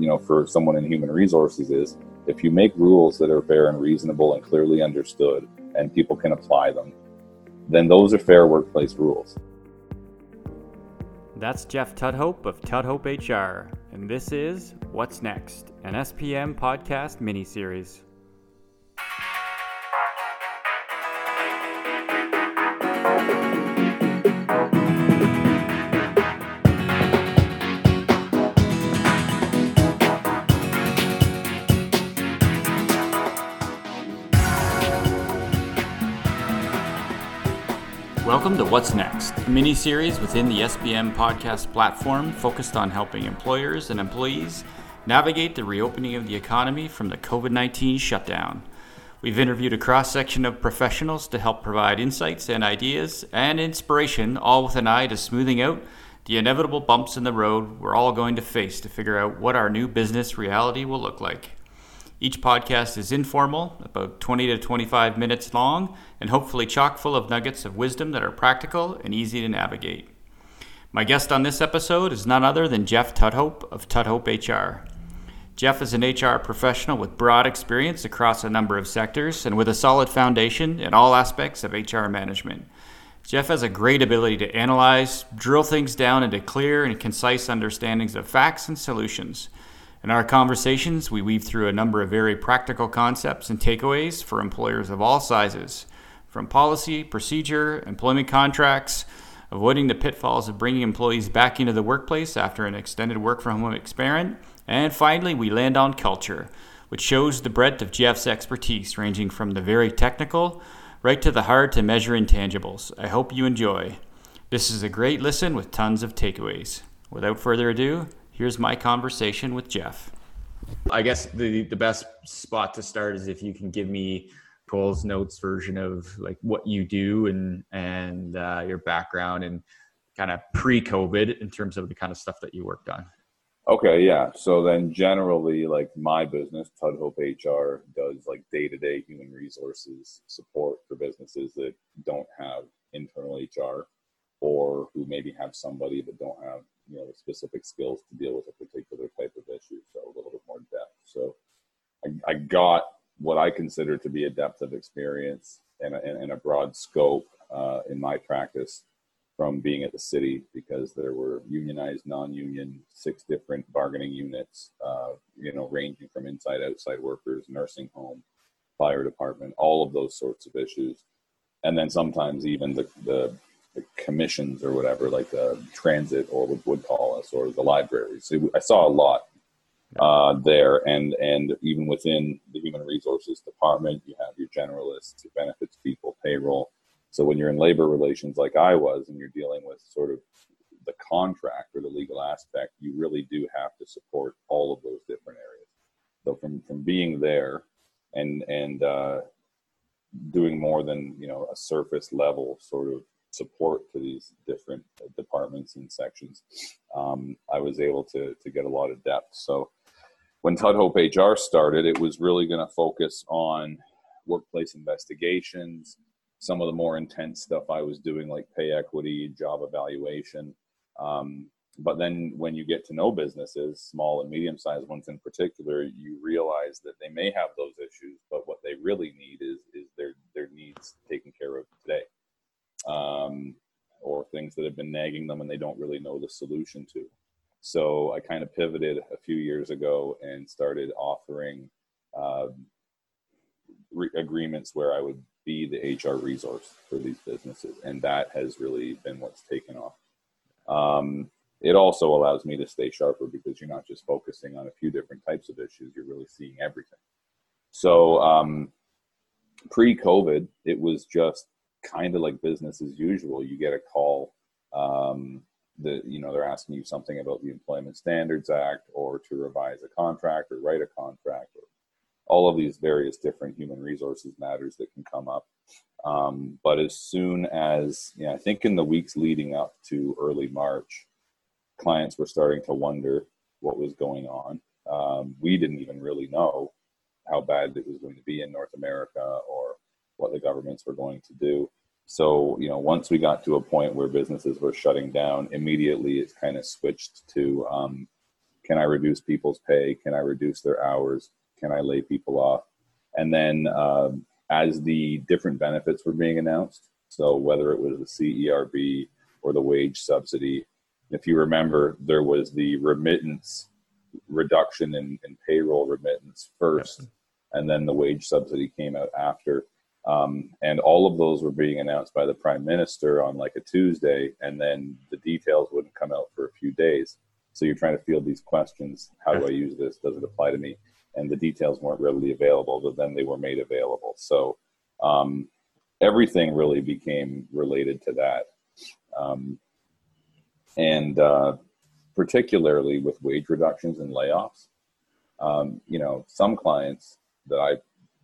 you know, for someone in human resources is if you make rules that are fair and reasonable and clearly understood and people can apply them, then those are fair workplace rules. That's Jeff Tudhope of Tudhope HR, and this is What's Next, an SPM podcast mini series. Welcome to What's Next, a mini series within the SPM podcast platform focused on helping employers and employees navigate the reopening of the economy from the COVID 19 shutdown. We've interviewed a cross section of professionals to help provide insights and ideas and inspiration, all with an eye to smoothing out the inevitable bumps in the road we're all going to face to figure out what our new business reality will look like. Each podcast is informal, about 20 to 25 minutes long, and hopefully chock full of nuggets of wisdom that are practical and easy to navigate. My guest on this episode is none other than Jeff Tudhope of Tudhope HR. Jeff is an HR professional with broad experience across a number of sectors and with a solid foundation in all aspects of HR management. Jeff has a great ability to analyze, drill things down into clear and concise understandings of facts and solutions. In our conversations, we weave through a number of very practical concepts and takeaways for employers of all sizes, from policy, procedure, employment contracts, avoiding the pitfalls of bringing employees back into the workplace after an extended work from home experiment, and finally, we land on culture, which shows the breadth of Jeff's expertise, ranging from the very technical right to the hard to measure intangibles. I hope you enjoy. This is a great listen with tons of takeaways. Without further ado, here's my conversation with Jeff. I guess the the best spot to start is if you can give me Cole's notes version of like what you do and and uh, your background and kind of pre-COVID in terms of the kind of stuff that you worked on. Okay, yeah. So then generally, like my business, Tudhope HR, does like day to day human resources support for businesses that don't have internal HR or who maybe have somebody but don't have you know the specific skills to deal with a particular type of issue. So a little bit more depth. So I, I got what I consider to be a depth of experience and a, and a broad scope uh, in my practice from being at the city because there were unionized, non-union, six different bargaining units, uh, you know, ranging from inside, outside workers, nursing home, fire department, all of those sorts of issues, and then sometimes even the the the commissions or whatever, like the transit or what would call us, or the libraries. So I saw a lot uh, there, and and even within the human resources department, you have your generalists, your benefits people, payroll. So when you're in labor relations, like I was, and you're dealing with sort of the contract or the legal aspect, you really do have to support all of those different areas. So from from being there and and uh, doing more than you know a surface level sort of support to these different departments and sections, um, I was able to to get a lot of depth. So when Tudhope HR started, it was really going to focus on workplace investigations, some of the more intense stuff I was doing, like pay equity, job evaluation. Um, but then when you get to know businesses, small and medium sized ones in particular, you realize that they may have those issues, but what they really need is is their their needs taken care of today um, or things that have been nagging them and they don't really know the solution to. So I kind of pivoted a few years ago and started offering uh, re- agreements where I would be the HR resource for these businesses, and that has really been what's taken off. Um, it also allows me to stay sharper because you're not just focusing on a few different types of issues; you're really seeing everything. So um, pre-COVID, it was just kind of like business as usual. You get a call um, that you know they're asking you something about the Employment Standards Act, or to revise a contract, or write a contract, or all of these various different human resources matters that can come up. Um, but as soon as you know, I think in the weeks leading up to early March, clients were starting to wonder what was going on. Um, we didn't even really know how bad it was going to be in North America or what the governments were going to do. So, you know, once we got to a point where businesses were shutting down, immediately it kind of switched to um, can I reduce people's pay? Can I reduce their hours? Can I lay people off? And then um, as the different benefits were being announced, so whether it was the CERB or the wage subsidy, if you remember, there was the remittance reduction in, in payroll remittance first, yes. and then the wage subsidy came out after. Um, and all of those were being announced by the prime minister on like a Tuesday, and then the details wouldn't come out for a few days. So you're trying to field these questions: How do I use this? Does it apply to me? And the details weren't readily available, but then they were made available. So um, everything really became related to that, um, and uh, particularly with wage reductions and layoffs. Um, you know, some clients that I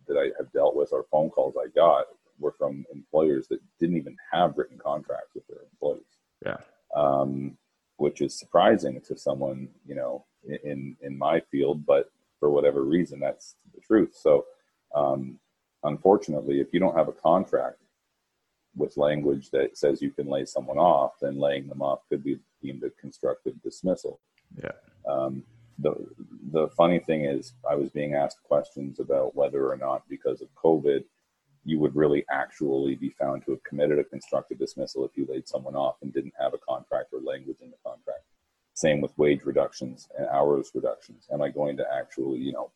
that I have dealt with or phone calls I got were from employers that didn't even have written contracts with their employees. Yeah. Um, which is surprising to someone, you know, in in my field, but for whatever reason, that's the truth. So, um, unfortunately, if you don't have a contract with language that says you can lay someone off, then laying them off could be deemed a constructive dismissal. Yeah. Um, the the funny thing is, I was being asked questions about whether or not, because of COVID, you would really actually be found to have committed a constructive dismissal if you laid someone off and didn't have a contract or language in the contract. Same with wage reductions and hours reductions. Am I going to actually, you know,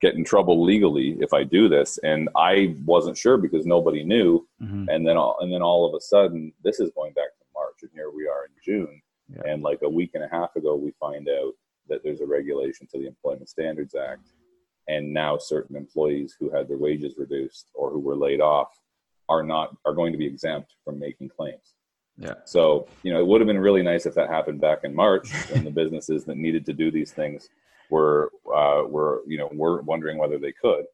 get in trouble legally if I do this? And I wasn't sure because nobody knew. Mm-hmm. And then all, and then all of a sudden, this is going back to March, and here we are in June. Yeah. And like a week and a half ago, we find out that there's a regulation to the Employment Standards Act, and now certain employees who had their wages reduced or who were laid off are not are going to be exempt from making claims. Yeah. So you know, it would have been really nice if that happened back in March when the businesses that needed to do these things were uh, were you know were wondering whether they could.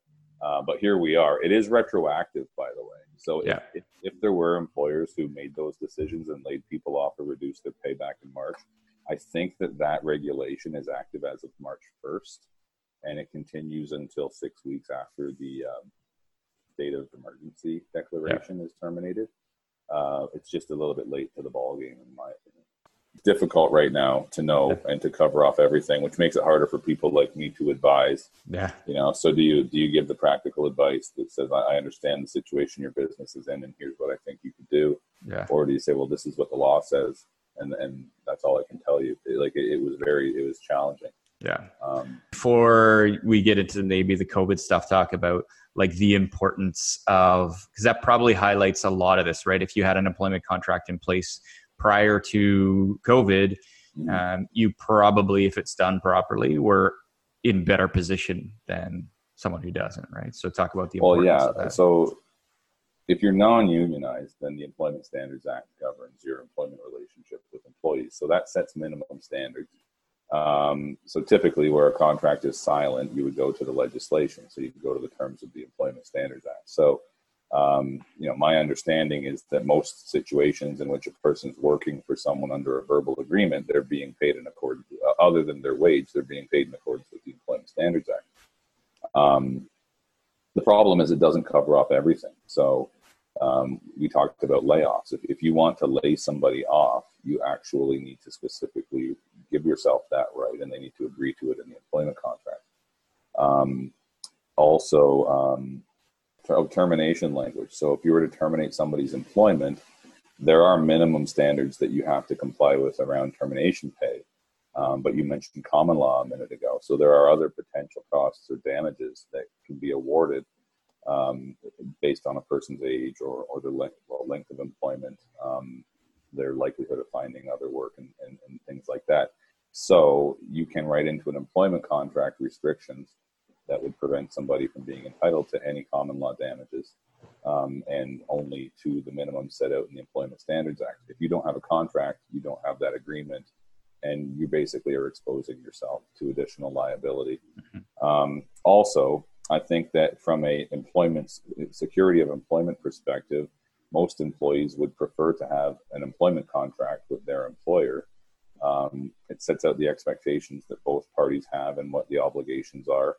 Uh, but here we are. It is retroactive, by the way. So yeah. if, if, if there were employers who made those decisions and laid people off or reduced their pay back in March, I think that that regulation is active as of March 1st, and it continues until six weeks after the um, state of emergency declaration yeah. is terminated. Uh, it's just a little bit late to the ball game, in my opinion. difficult right now to know and to cover off everything, which makes it harder for people like me to advise. Yeah, you know. So do you do you give the practical advice that says, "I understand the situation your business is in, and here's what I think you could do," yeah, or do you say, "Well, this is what the law says," and and that's all I can tell you. It, like it, it, was very it was challenging. Yeah. Um, Before we get into maybe the COVID stuff, talk about like the importance of because that probably highlights a lot of this, right? If you had an employment contract in place prior to COVID, mm-hmm. um, you probably, if it's done properly, were in better position than someone who doesn't, right? So talk about the importance well, yeah. So if you're non-unionized, then the Employment Standards Act governs your employment relationship with employees. So that sets minimum standards. Um, so typically, where a contract is silent, you would go to the legislation. So you could go to the terms of the Employment Standards Act. So um, you know, my understanding is that most situations in which a person's working for someone under a verbal agreement, they're being paid in accordance, uh, other than their wage, they're being paid in accordance with the Employment Standards Act. Um, the problem is it doesn't cover off everything. So um, we talked about layoffs. If, if you want to lay somebody off, you actually need to specifically give yourself that right, and they need to agree to it in the employment contract. Um, also, um, termination language. So if you were to terminate somebody's employment, there are minimum standards that you have to comply with around termination pay. Um, but you mentioned common law a minute ago. So there are other potential costs or damages that can be awarded um, based on a person's age or, or their length, well, length of employment, um, their likelihood of finding other work, and, and, and, things like that. So you can write into an employment contract restrictions that would prevent somebody from being entitled to any common law damages um, and only to the minimum set out in the Employment Standards Act. If you don't have a contract, you don't have that agreement, and you basically are exposing yourself to additional liability. Mm-hmm. Um, also, I think that from a employment security of employment perspective, most employees would prefer to have an employment contract with their employer. Um, it sets out the expectations that both parties have and what the obligations are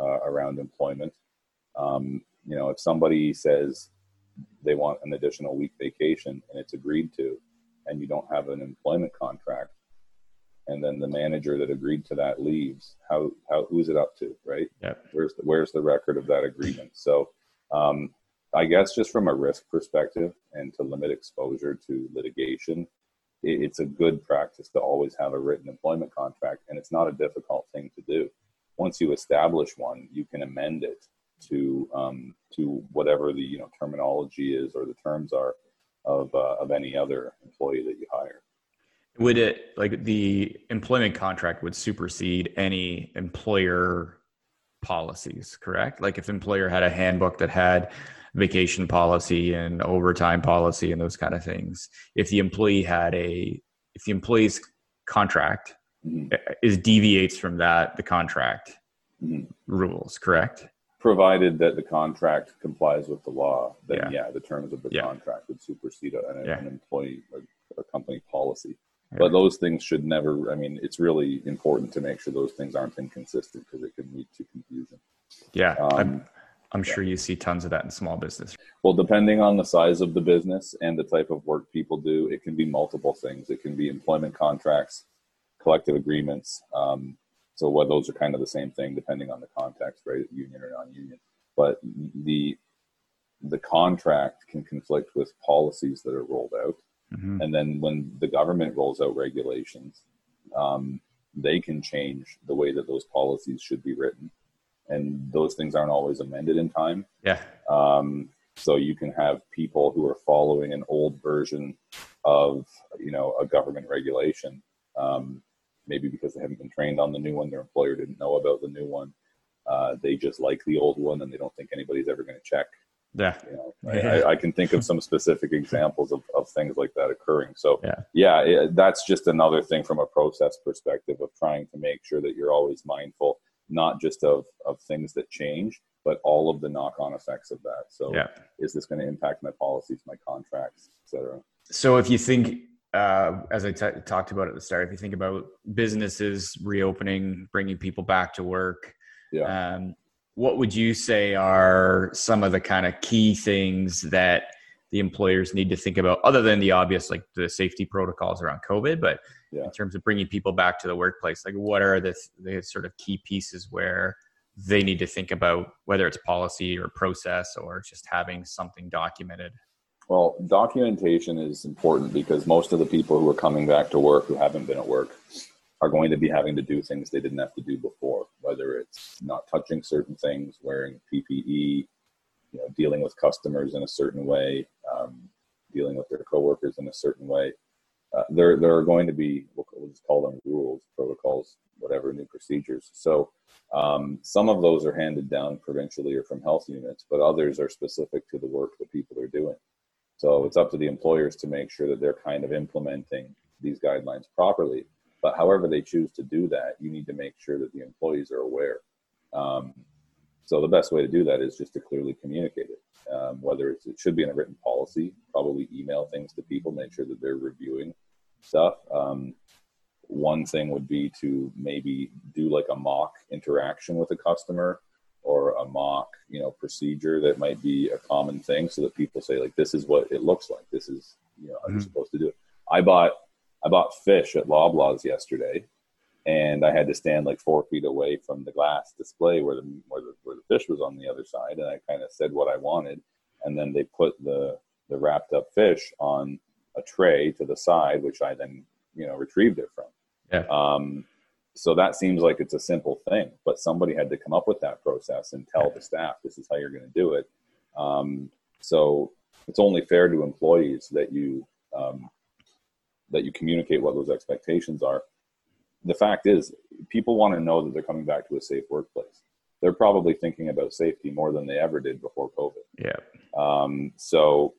uh, around employment. Um, you know, if somebody says they want an additional week vacation and it's agreed to, and you don't have an employment contract, and then the manager that agreed to that leaves, how how who's it up to, right? Yep. Where's the where's the record of that agreement? So, um, I guess just from a risk perspective and to limit exposure to litigation, it, it's a good practice to always have a written employment contract, and it's not a difficult thing to do. Once you establish one, you can amend it to um, to whatever the you know terminology is or the terms are of uh, of any other employee that you hire. Would it like the employment contract would supersede any employer policies, correct? Like if employer had a handbook that had vacation policy and overtime policy and those kind of things, if the employee had a if the employee's contract mm-hmm. is deviates from that the contract mm-hmm. rules, correct? provided that the contract complies with the law, then yeah, yeah the terms of the yeah. contract would supersede an, yeah. an employee or a company policy. But those things should never. I mean, it's really important to make sure those things aren't inconsistent because it can lead to confusion. Yeah, um, I'm, I'm sure you see tons of that in small business. Well, depending on the size of the business and the type of work people do, it can be multiple things. It can be employment contracts, collective agreements, um, so what those are kind of the same thing depending on the context, right? Union or non-union. But the the contract can conflict with policies that are rolled out. Mm-hmm. And then when the government rolls out regulations, um, they can change the way that those policies should be written. And those things aren't always amended in time. Yeah. Um, so you can have people who are following an old version of, you know, a government regulation um, maybe because they haven't been trained on the new one, their employer didn't know about the new one. Uh, they just like the old one and they don't think anybody's ever going to check. Yeah. You know, I, I, can think of some specific examples of, of things like that occurring. So, yeah, yeah it, that's just another thing from a process perspective of trying to make sure that you're always mindful, not just of, of things that change, but all of the knock on effects of that. So, yeah. is this going to impact my policies, my contracts, etc.? So, if you think uh, as I t- talked about at the start, if you think about businesses reopening, bringing people back to work, yeah. Um, what would you say are some of the kind of key things that the employers need to think about, other than the obvious, like the safety protocols around COVID, but yeah. in terms of bringing people back to the workplace, like what are the, the sort of key pieces where they need to think about whether it's policy or process or just having something documented? Well, documentation is important because most of the people who are coming back to work who haven't been at work are going to be having to do things they didn't have to do before, whether it's not touching certain things, wearing PPE, you know, dealing with customers in a certain way, um, dealing with their coworkers in a certain way. Uh, there, there are going to be we'll, just call them rules, protocols, whatever, new procedures. So um, some of those are handed down provincially or from health units, but others are specific to the work that people are doing. So it's up to the employers to make sure that they're kind of implementing these guidelines properly. But however they choose to do that, you need to make sure that the employees are aware. Um, so the best way to do that is just to clearly communicate it. Um, whether it should be in a written policy, probably email things to people, make sure that they're reviewing stuff. Um, one thing would be to maybe do like a mock interaction with a customer or a mock you know procedure that might be a common thing so that people say like this is what it looks like this is you know how mm-hmm. you're supposed to do it i bought i bought fish at loblaws yesterday and i had to stand like four feet away from the glass display where the where the, where the fish was on the other side and i kind of said what i wanted and then they put the the wrapped up fish on a tray to the side which i then you know retrieved it from yeah. um so that seems like it's a simple thing, but somebody had to come up with that process and tell the staff this is how you're going to do it. Um, so it's only fair to employees that you um, that you communicate what those expectations are. The fact is, people want to know that they're coming back to a safe workplace. They're probably thinking about safety more than they ever did before COVID. Yeah. Um, so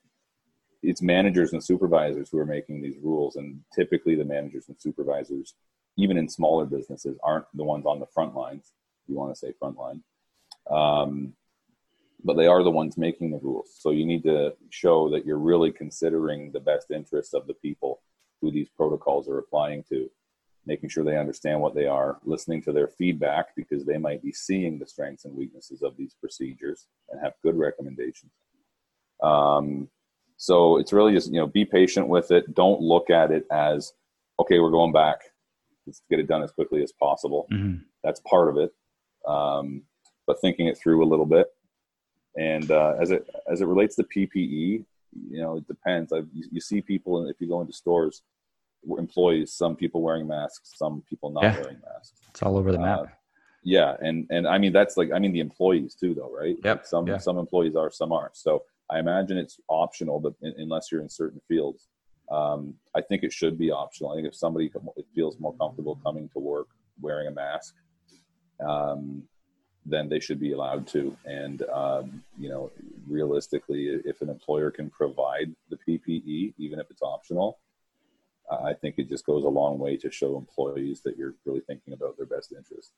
it's managers and supervisors who are making these rules, and typically the managers and supervisors even in smaller businesses, aren't the ones on the front lines. You want to say front line. Um, but they are the ones making the rules. So you need to show that you're really considering the best interests of the people who these protocols are applying to, making sure they understand what they are, listening to their feedback because they might be seeing the strengths and weaknesses of these procedures and have good recommendations. Um, so it's really just, you know, be patient with it. Don't look at it as, okay, we're going back let's get it done as quickly as possible. Mm-hmm. That's part of it. Um, but thinking it through a little bit. And uh, as it as it relates to PPE, you know, it depends. I've, you, you, see people, if you go into stores, employees, some people wearing masks, some people not yeah. wearing masks. It's all over the map. Uh, yeah, and and I mean that's like I mean the employees too, though, right? Yep. Like some yeah. some employees are, some aren't. So I imagine it's optional, but in, unless you're in certain fields, um, I think it should be optional. I think if somebody feels more comfortable coming to work wearing a mask, um, then they should be allowed to. And um, you know, realistically, if an employer can provide the PPE, even if it's optional, I think it just goes a long way to show employees that you're really thinking about their best interest.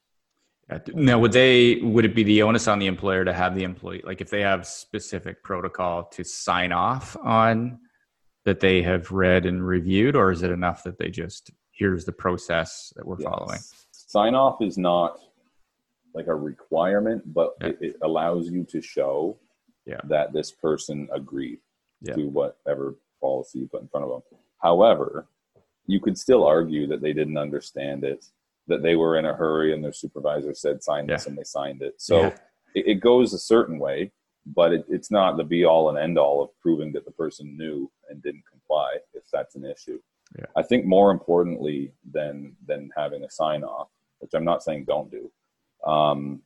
Now, would they would it be the onus on the employer to have the employee like if they have specific protocol to sign off on that they have read and reviewed, or is it enough that they just here's the process that we're yes. following? Sign off is not like a requirement, but yeah. it, it, allows you to show yeah. that this person agreed yeah. to whatever policy you put in front of them. However, you could still argue that they didn't understand it, that they were in a hurry and their supervisor said sign this and they signed it. So it, it, goes a certain way, but it, it's not the be all and end all of proving that the person knew and didn't comply if that's an issue. I think more importantly than than having a sign off, which I'm not saying don't do, um,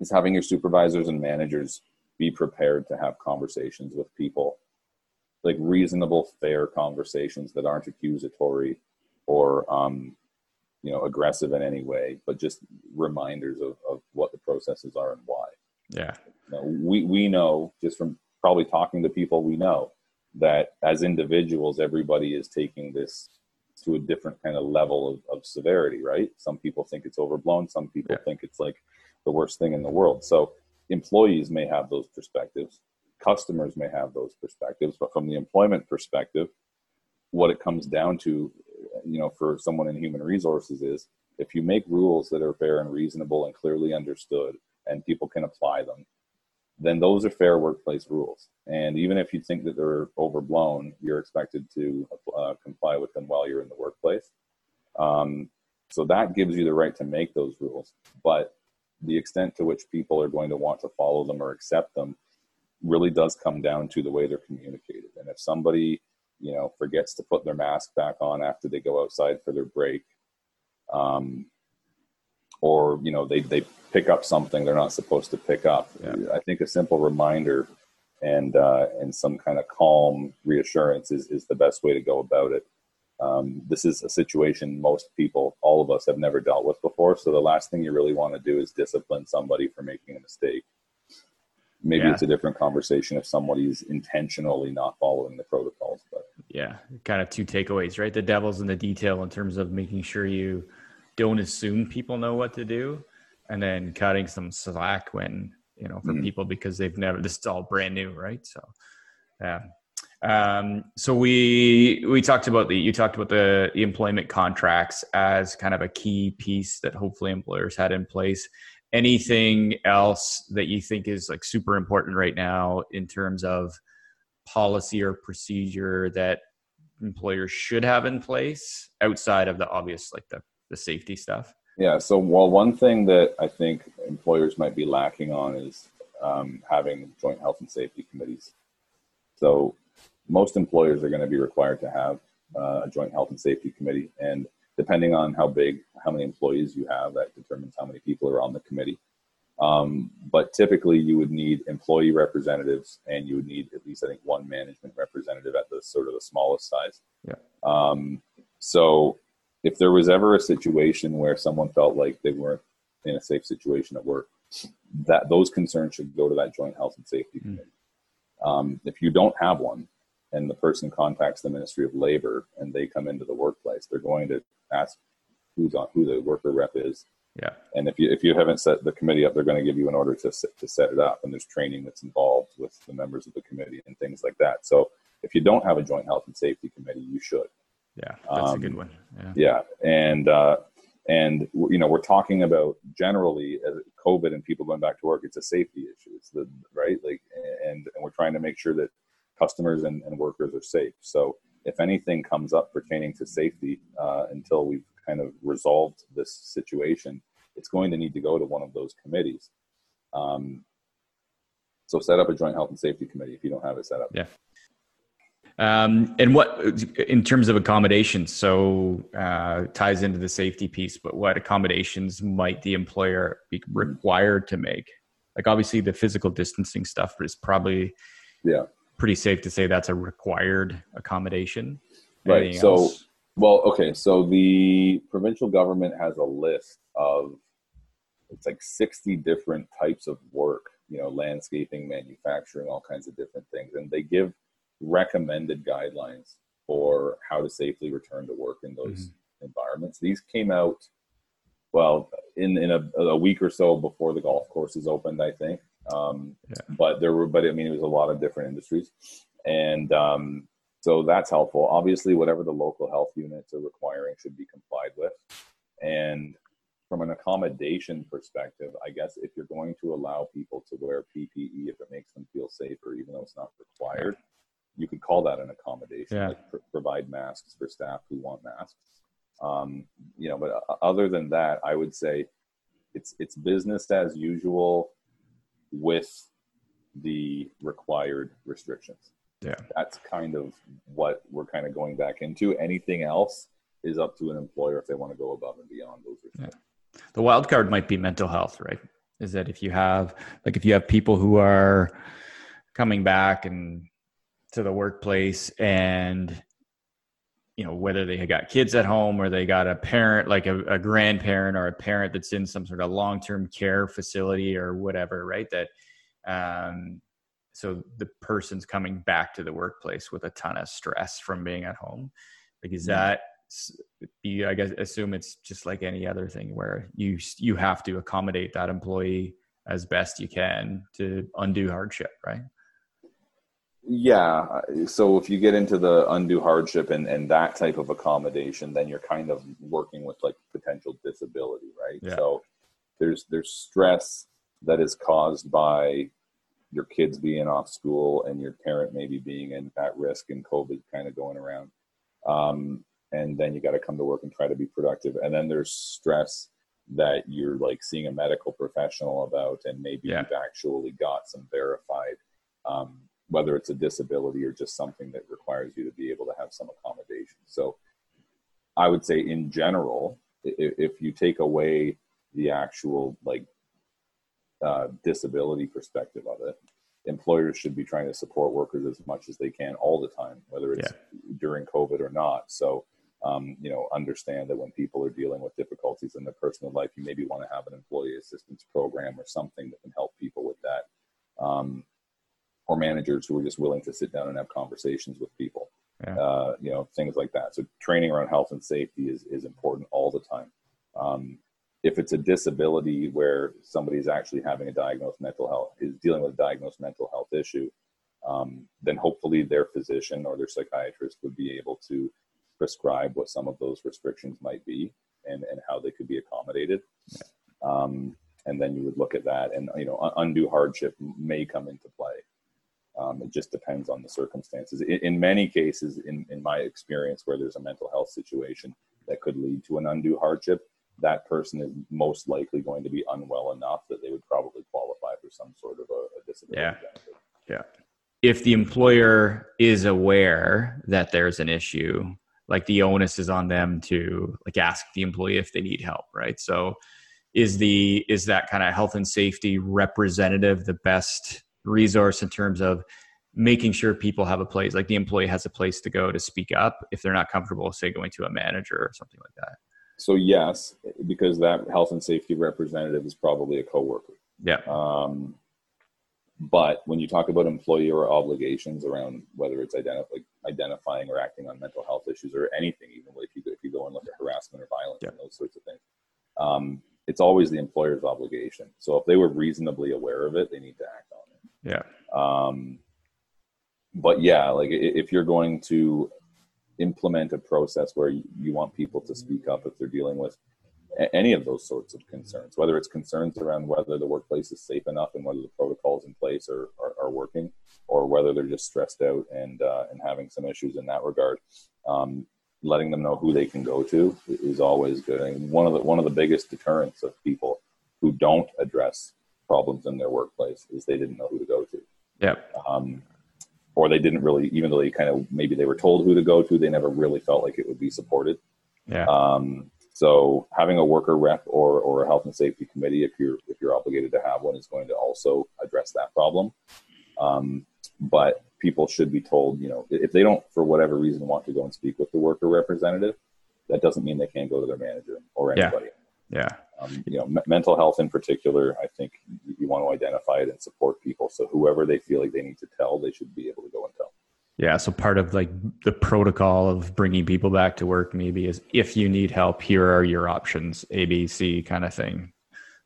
is having your supervisors and managers be prepared to have conversations with people. Like reasonable fair conversations that aren't accusatory or um, you know aggressive in any way but just reminders of, of what the processes are and why. Yeah. You know, we we know just from probably talking to people we know that as individuals everybody is taking this to a different kind of level of, of severity, right? Some people think it's overblown. Some people yeah. think it's like the worst thing in the world. So employees may have those perspectives. Customers may have those perspectives. But from the employment perspective, what it comes down to, you know, for someone in human resources is if you make rules that are fair and reasonable and clearly understood and people can apply them, then those are fair workplace rules. And even if you think that they're overblown, you're expected to uh, comply with them while you're in the workplace. Um, so that gives you the right to make those rules. But the extent to which people are going to want to follow them or accept them really does come down to the way they're communicated. And if somebody, you know, forgets to put their mask back on after they go outside for their break, um, or you know they they pick up something they're not supposed to pick up. Yeah. I think a simple reminder and uh, and some kind of calm reassurance is is the best way to go about it. Um, this is a situation most people, all of us, have never dealt with before. So the last thing you really want to do is discipline somebody for making a mistake. Maybe yeah. it's a different conversation if somebody's intentionally not following the protocols. But yeah, kind of two takeaways, right? The devil's in the detail in terms of making sure you don't assume people know what to do. And then cutting some slack when you know for mm-hmm. people because they've never this is all brand new right? So yeah. Um, so we we talked about the you talked about the, the employment contracts as kind of a key piece that hopefully employers had in place. Anything else that you think is like super important right now in terms of policy or procedure that employers should have in place outside of the obvious like the the safety stuff? Yeah. So, well, one thing that I think employers might be lacking on is um, having joint health and safety committees. So, most employers are going to be required to have uh, a joint health and safety committee, and depending on how big, how many employees you have, that determines how many people are on the committee. Um, but typically, you would need employee representatives, and you would need at least, I think, one management representative at the sort of the smallest size. Yeah. Um, so if there was ever a situation where someone felt like they weren't in a safe situation at work, that those concerns should go to that joint health and safety mm. committee. Um, if you don't have one, and the person contacts the Ministry of Labor and they come into the workplace, they're going to ask who's on who the worker rep is. Yeah. And if you if you haven't set the committee up, they're going to give you an order to set, to set it up, and there's training that's involved with the members of the committee and things like that. So if you don't have a joint health and safety committee, you should. Yeah, that's um, a good um, one. Yeah, yeah. and uh, and you know we're talking about generally uh, COVID and people going back to work. It's a safety issue. It's the right like, and and we're trying to make sure that customers and, and workers are safe. So if anything comes up pertaining to safety, uh, until we've kind of resolved this situation, it's going to need to go to one of those committees. Um, so set up a joint health and safety committee if you don't have it set up. Yeah. Um, and what, in terms of accommodations, so uh, ties into the safety piece, but what accommodations might the employer be required to make? Like obviously the physical distancing stuff is probably yeah pretty safe to say that's a required accommodation. Anything right. So, else? well, okay. So the provincial government has a list of it's like 60 different types of work, you know, landscaping, manufacturing, all kinds of different things. And they give recommended guidelines for how to safely return to work in those mm-hmm. environments. These came out, well, in, in a, a, week or so before the golf courses opened, I think. Um, yeah. But there were, but I mean, it was a lot of different industries. And um, so that's helpful. Obviously, whatever the local health units are requiring should be complied with. And from an accommodation perspective, I guess if you're going to allow people to wear PPE if it makes them feel safer, even though it's not required, you could call that an accommodation. Yeah. Like pr- provide masks for staff who want masks. Um, you know, but uh, other than that, I would say it's it's business as usual with the required restrictions. Yeah, that's kind of what we're kind of going back into. Anything else is up to an employer if they want to go above and beyond those restrictions. Yeah. The wild card might be mental health, right? Is that if you have like if you have people who are coming back and to the workplace and you know whether they got kids at home or they got a parent like a, a grandparent or a parent that's in some sort of long-term care facility or whatever right? That um so the person's coming back to the workplace with a ton of stress from being at home. Like is that you i guess assume it's just like any other thing where you you have to accommodate that employee as best you can to undo hardship right yeah. So if you get into the undue hardship and, and that type of accommodation, then you're kind of working with like potential disability, right? Yeah. So there's there's stress that is caused by your kids being off school and your parent maybe being in at risk and COVID kind of going around. Um, and then you got to come to work and try to be productive. And then there's stress that you're like seeing a medical professional about, and maybe yeah. you've actually got some verified um, whether it's a disability or just something that requires you to be able to have some accommodation. So I would say in general, if you take away the actual like uh, disability perspective of it, employers should be trying to support workers as much as they can all the time, whether it's yeah. during COVID or not. So, um, you know, understand that when people are dealing with difficulties in their personal life, you maybe want to have an employee assistance program or something that can help people with that. Um, or managers who are just willing to sit down and have conversations with people. Yeah. Uh, you know, things like that. So training around health and safety is, is important all the time. Um, if it's a disability where somebody is actually having a diagnosed mental health, is dealing with a diagnosed mental health issue, um, then hopefully their physician or their psychiatrist would be able to prescribe what some of those restrictions might be and, and how they could be accommodated. Yeah. Um, and then you would look at that and, you know, undue hardship may come into play. Um, it just depends on the circumstances. In, in, many cases, in, in my experience, where there's a mental health situation that could lead to an undue hardship, that person is most likely going to be unwell enough that they would probably qualify for some sort of a, a disability yeah. benefit. Yeah. If the employer is aware that there's an issue, like the onus is on them to like ask the employee if they need help, right? So is the is that kind of health and safety representative the best resource in terms of making sure people have a place like the employee has a place to go to speak up if they're not comfortable say going to a manager or something like that. So yes because that health and safety representative is probably a coworker. Yeah. Um, but when you talk about employer obligations around whether it's identif- like identifying or acting on mental health issues or anything even if you, if you go and look at harassment or violence yeah. and those sorts of things um, it's always the employer's obligation. So if they were reasonably aware of it they need to act yeah. Um, but yeah, like if you're going to implement a process where you want people to speak up if they're dealing with any of those sorts of concerns, whether it's concerns around whether the workplace is safe enough and whether the protocols in place are, are, are working, or whether they're just stressed out and uh, and having some issues in that regard. Um, letting them know who they can go to is always good. And one of the one of the biggest deterrents of people who don't address problems in their workplace is they didn't know who to go to. Yeah. Um, or they didn't really, even though they kind of maybe they were told who to go to, they never really felt like it would be supported. Yeah. Um, so having a worker rep or, or a health and safety committee, if you're if you're obligated to have one, is going to also address that problem. Um, but people should be told, you know, if they don't for whatever reason want to go and speak with the worker representative, that doesn't mean they can't go to their manager or anybody. Yeah. yeah. Um, you know, m- mental health in particular, I think you want to identify it and support people. So whoever they feel like they need to tell, they should be able to go and tell. Yeah, so part of like the protocol of bringing people back to work maybe is if you need help, here are your options, A, B, C kind of thing,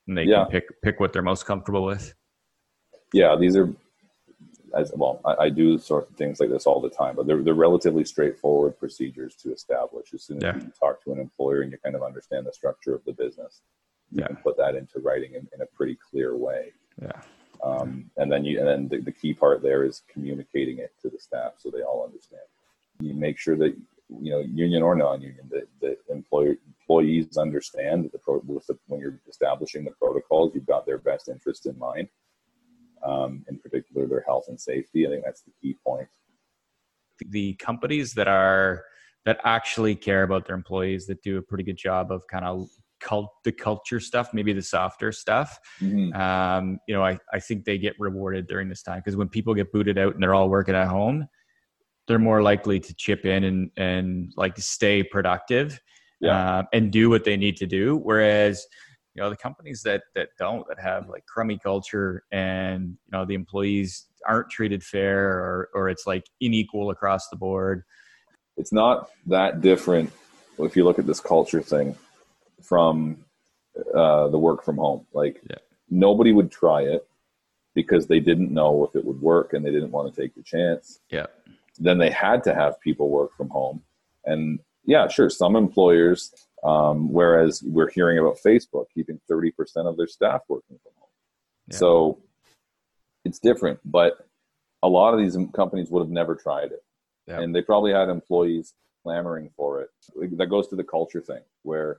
and they yeah. can pick pick what they're most comfortable with. Yeah, these are as well. I, I, do sort of things like this all the time, but they're they're relatively straightforward procedures to establish. As soon as yeah. you talk to an employer and you kind of understand the structure of the business, you yeah. can put that into writing in, in a pretty clear way. Yeah. Um, and then you, and then the, the, key part there is communicating it to the staff so they all understand. You make sure that you know, union or non-union, that the employer employees understand that the, pro, the when you're establishing the protocols, you've got their best interest in mind. Um, in particular, their health and safety. I think that's the key point. The companies that are that actually care about their employees that do a pretty good job of kind of cult the culture stuff, maybe the softer stuff. Mm-hmm. Um, you know, I, I think they get rewarded during this time because when people get booted out and they're all working at home, they're more likely to chip in and and like stay productive yeah. uh, and do what they need to do. Whereas, you know, the companies that that don't that have like crummy culture and you know the employees aren't treated fair or or it's like unequal across the board. It's not that different if you look at this culture thing from uh, the work from home. Like yeah. nobody would try it because they didn't know if it would work and they didn't want to take the chance. Yeah. Then they had to have people work from home. And yeah, sure, some employers, um, whereas we're hearing about Facebook keeping 30% of their staff working from home. Yeah. So it's different, but a lot of these companies would have never tried it. Yeah. And they probably had employees clamoring for it. That goes to the culture thing where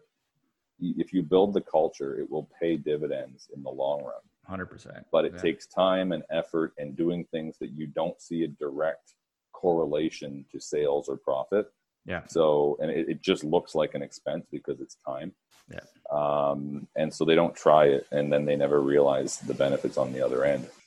if you build the culture, it will pay dividends in the long run. 100%. But it yeah. takes time and effort and doing things that you don't see a direct correlation to sales or profit. Yeah. So, and it, it just looks like an expense because it's time. Yeah. Um, and so they don't try it and then they never realize the benefits on the other end.